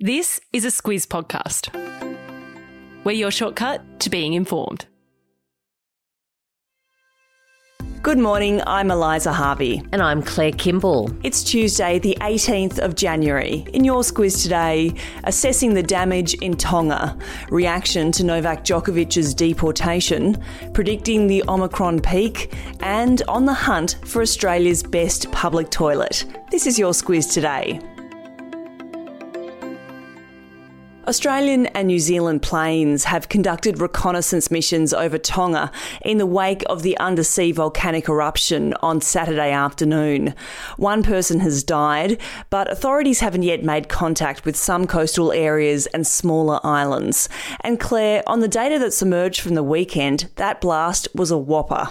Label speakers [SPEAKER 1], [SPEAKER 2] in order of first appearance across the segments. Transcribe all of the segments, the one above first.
[SPEAKER 1] This is a Squiz podcast. We're your shortcut to being informed.
[SPEAKER 2] Good morning, I'm Eliza Harvey.
[SPEAKER 3] And I'm Claire Kimball.
[SPEAKER 2] It's Tuesday, the 18th of January. In your Squiz today, assessing the damage in Tonga, reaction to Novak Djokovic's deportation, predicting the Omicron peak, and on the hunt for Australia's best public toilet. This is your Squiz today. Australian and New Zealand planes have conducted reconnaissance missions over Tonga in the wake of the undersea volcanic eruption on Saturday afternoon. One person has died, but authorities haven't yet made contact with some coastal areas and smaller islands. And Claire, on the data that's emerged from the weekend, that blast was a whopper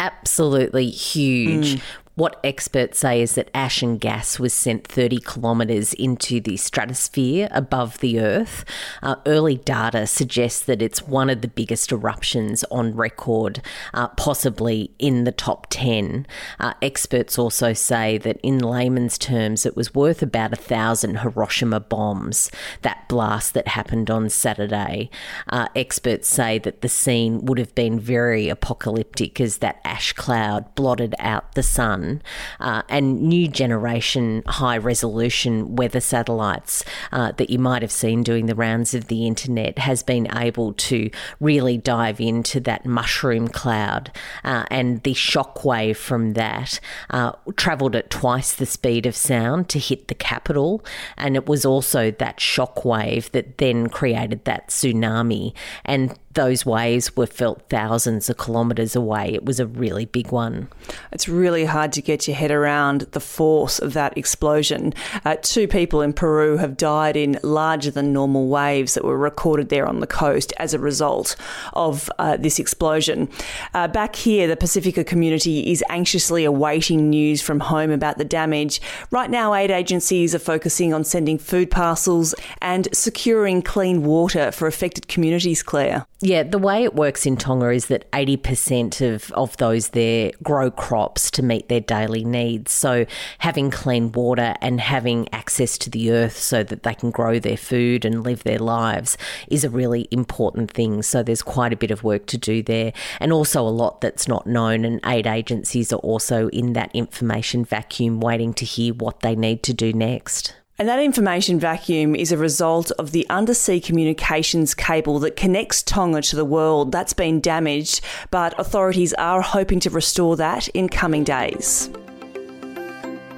[SPEAKER 3] absolutely huge. Mm. What experts say is that ash and gas was sent 30 kilometres into the stratosphere above the Earth. Uh, early data suggests that it's one of the biggest eruptions on record, uh, possibly in the top 10. Uh, experts also say that, in layman's terms, it was worth about a thousand Hiroshima bombs, that blast that happened on Saturday. Uh, experts say that the scene would have been very apocalyptic as that ash cloud blotted out the sun uh, and new generation high resolution weather satellites uh, that you might have seen doing the rounds of the internet has been able to really dive into that mushroom cloud uh, and the shock wave from that uh, travelled at twice the speed of sound to hit the capital. And it was also that shock wave that then created that tsunami. And those waves were felt thousands of kilometres away. It was a really big one.
[SPEAKER 2] It's really hard to get your head around the force of that explosion. Uh, two people in Peru have died in larger than normal waves that were recorded there on the coast as a result of uh, this explosion. Uh, back here, the Pasifika community is anxiously awaiting news from home about the damage. Right now, aid agencies are focusing on sending food parcels and securing clean water for affected communities, Claire.
[SPEAKER 3] Yeah, the way it works in Tonga is that 80% of, of those there grow crops to meet their daily needs. So having clean water and having access to the earth so that they can grow their food and live their lives is a really important thing. So there's quite a bit of work to do there and also a lot that's not known. And aid agencies are also in that information vacuum waiting to hear what they need to do next.
[SPEAKER 2] And that information vacuum is a result of the undersea communications cable that connects Tonga to the world. That's been damaged, but authorities are hoping to restore that in coming days.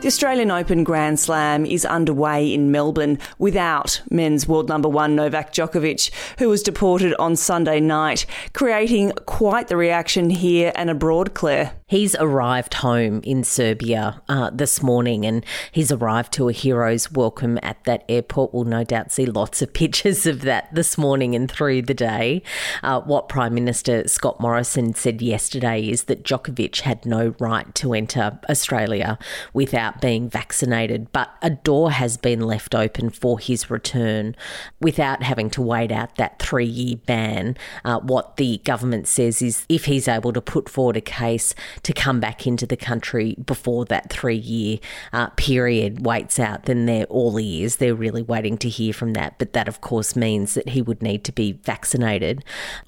[SPEAKER 2] The Australian Open Grand Slam is underway in Melbourne without men's world number one Novak Djokovic, who was deported on Sunday night, creating quite the reaction here and abroad, Claire.
[SPEAKER 3] He's arrived home in Serbia uh, this morning and he's arrived to a hero's welcome at that airport. We'll no doubt see lots of pictures of that this morning and through the day. Uh, what Prime Minister Scott Morrison said yesterday is that Djokovic had no right to enter Australia without being vaccinated, but a door has been left open for his return without having to wait out that three year ban. Uh, what the government says is if he's able to put forward a case to come back into the country before that three year uh, period waits out, then they're all ears. They're really waiting to hear from that. But that, of course, means that he would need to be vaccinated.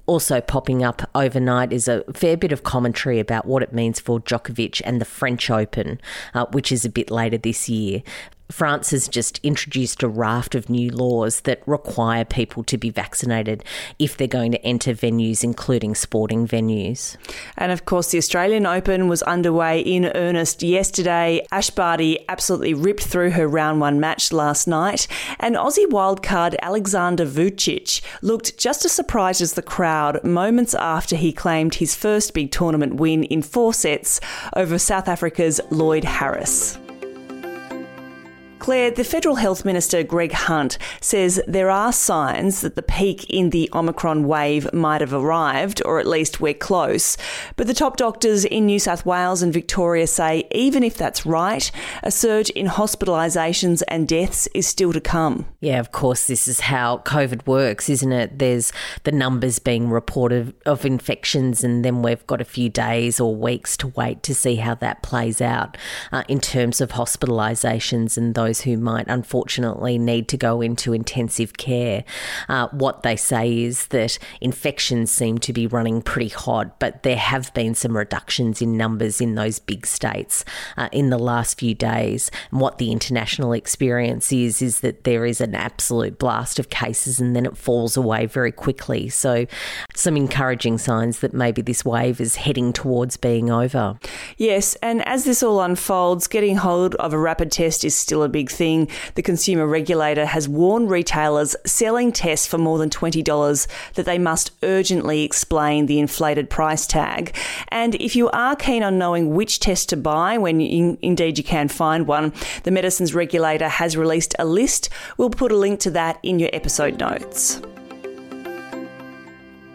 [SPEAKER 3] Also, popping up overnight is a fair bit of commentary about what it means for Djokovic and the French Open, uh, which is a bit later this year. France has just introduced a raft of new laws that require people to be vaccinated if they're going to enter venues, including sporting venues.
[SPEAKER 2] And of course, the Australian Open was underway in earnest yesterday. Ash Barty absolutely ripped through her round one match last night, and Aussie wildcard Aleksandar Vukic looked just as surprised as the crowd moments after he claimed his first big tournament win in four sets over South Africa's Lloyd Harris. Claire, the Federal Health Minister Greg Hunt says there are signs that the peak in the Omicron wave might have arrived, or at least we're close. But the top doctors in New South Wales and Victoria say even if that's right, a surge in hospitalisations and deaths is still to come.
[SPEAKER 3] Yeah, of course, this is how COVID works, isn't it? There's the numbers being reported of infections, and then we've got a few days or weeks to wait to see how that plays out uh, in terms of hospitalisations and those those who might unfortunately need to go into intensive care. Uh, what they say is that infections seem to be running pretty hot, but there have been some reductions in numbers in those big states uh, in the last few days. And what the international experience is, is that there is an absolute blast of cases and then it falls away very quickly. So, some encouraging signs that maybe this wave is heading towards being over.
[SPEAKER 2] Yes, and as this all unfolds, getting hold of a rapid test is still a big thing. The consumer regulator has warned retailers selling tests for more than $20 that they must urgently explain the inflated price tag. And if you are keen on knowing which test to buy, when indeed you can find one, the medicines regulator has released a list. We'll put a link to that in your episode notes.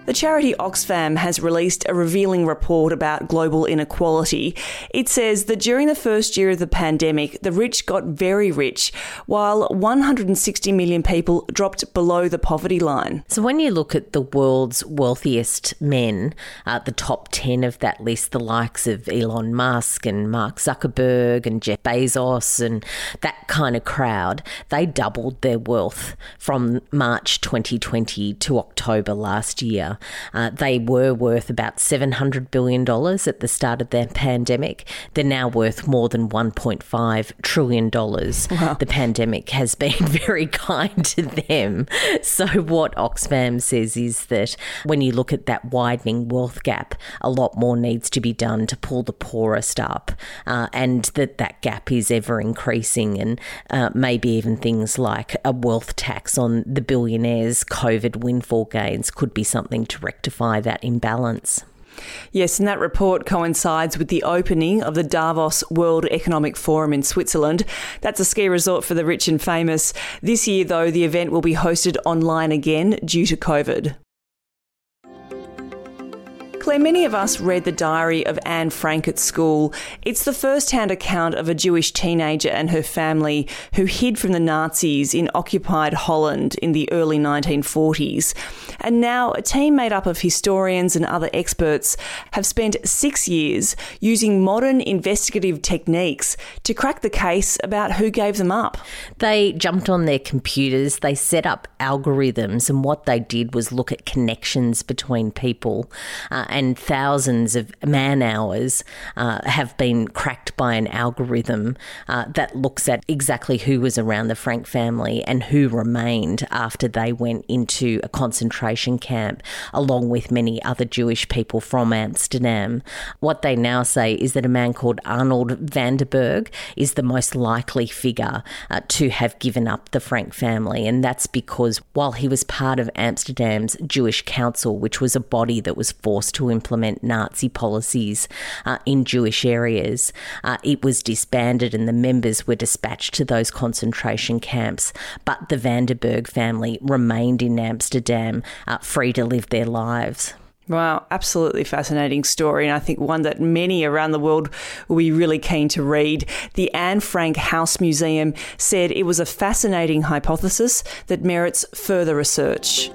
[SPEAKER 2] The charity Oxfam has released a revealing report about global inequality. It says that during the first year of the pandemic, the rich got very rich, while 160 million people dropped below the poverty line.
[SPEAKER 3] So, when you look at the world's wealthiest men, uh, the top 10 of that list, the likes of Elon Musk and Mark Zuckerberg and Jeff Bezos and that kind of crowd, they doubled their wealth from March 2020 to October last year. Uh, they were worth about $700 billion at the start of the pandemic. They're now worth more than $1.5 trillion. Wow. The pandemic has been very kind to them. So, what Oxfam says is that when you look at that widening wealth gap, a lot more needs to be done to pull the poorest up, uh, and that that gap is ever increasing, and uh, maybe even things like a wealth tax on the billionaires' COVID windfall gains could be something to rectify that imbalance.
[SPEAKER 2] Yes, and that report coincides with the opening of the Davos World Economic Forum in Switzerland. That's a ski resort for the rich and famous. This year, though, the event will be hosted online again due to COVID. Claire, many of us read the diary of Anne Frank at school. It's the first hand account of a Jewish teenager and her family who hid from the Nazis in occupied Holland in the early 1940s. And now, a team made up of historians and other experts have spent six years using modern investigative techniques to crack the case about who gave them up.
[SPEAKER 3] They jumped on their computers, they set up algorithms, and what they did was look at connections between people. Uh, and thousands of man hours uh, have been cracked by an algorithm uh, that looks at exactly who was around the Frank family and who remained after they went into a concentration camp, along with many other Jewish people from Amsterdam. What they now say is that a man called Arnold van den Bergh is the most likely figure uh, to have given up the Frank family, and that's because while he was part of Amsterdam's Jewish Council, which was a body that was forced to implement Nazi policies uh, in Jewish areas. Uh, it was disbanded and the members were dispatched to those concentration camps. But the van den Bergh family remained in Amsterdam, uh, free to live their lives.
[SPEAKER 2] Wow, absolutely fascinating story, and I think one that many around the world will be really keen to read. The Anne Frank House Museum said it was a fascinating hypothesis that merits further research.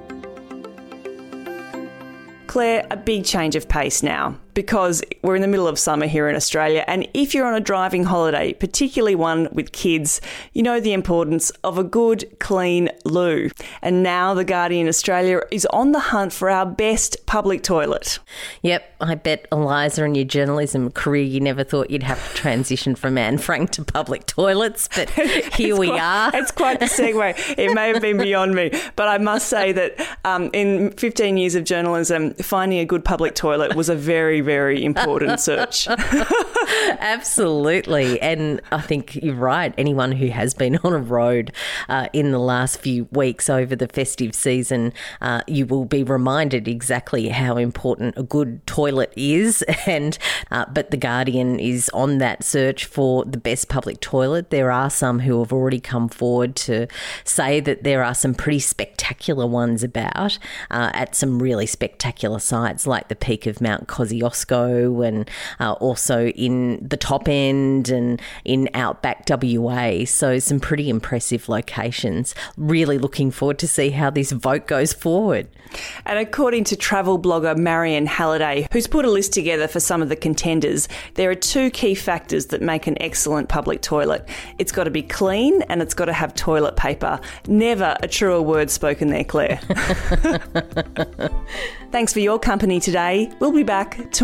[SPEAKER 2] Claire, a big change of pace now because we're in the middle of summer here in Australia. And if you're on a driving holiday, particularly one with kids, you know the importance of a good, clean loo. And now The Guardian Australia is on the hunt for our best public toilet.
[SPEAKER 3] Yep, I bet Eliza in your journalism career, you never thought you'd have to transition from Anne Frank to public toilets, but here we
[SPEAKER 2] quite,
[SPEAKER 3] are.
[SPEAKER 2] It's quite the segue. it may have been beyond me, but I must say that um, in 15 years of journalism, finding a good public toilet was a very, very important search.
[SPEAKER 3] Absolutely. And I think you're right. Anyone who has been on a road uh, in the last few weeks over the festive season, uh, you will be reminded exactly how important a good toilet is. And uh, but the Guardian is on that search for the best public toilet. There are some who have already come forward to say that there are some pretty spectacular ones about. uh, at some really spectacular sites like the peak of Mount Kosciuszko and uh, also in the top end and in outback WA. So, some pretty impressive locations. Really looking forward to see how this vote goes forward.
[SPEAKER 2] And according to travel blogger Marion Halliday, who's put a list together for some of the contenders, there are two key factors that make an excellent public toilet. It's got to be clean and it's got to have toilet paper. Never a truer word spoken there, Claire. Thanks for your company today. We'll be back tomorrow.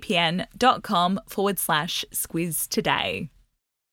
[SPEAKER 4] vpn.com forward slash squiz today.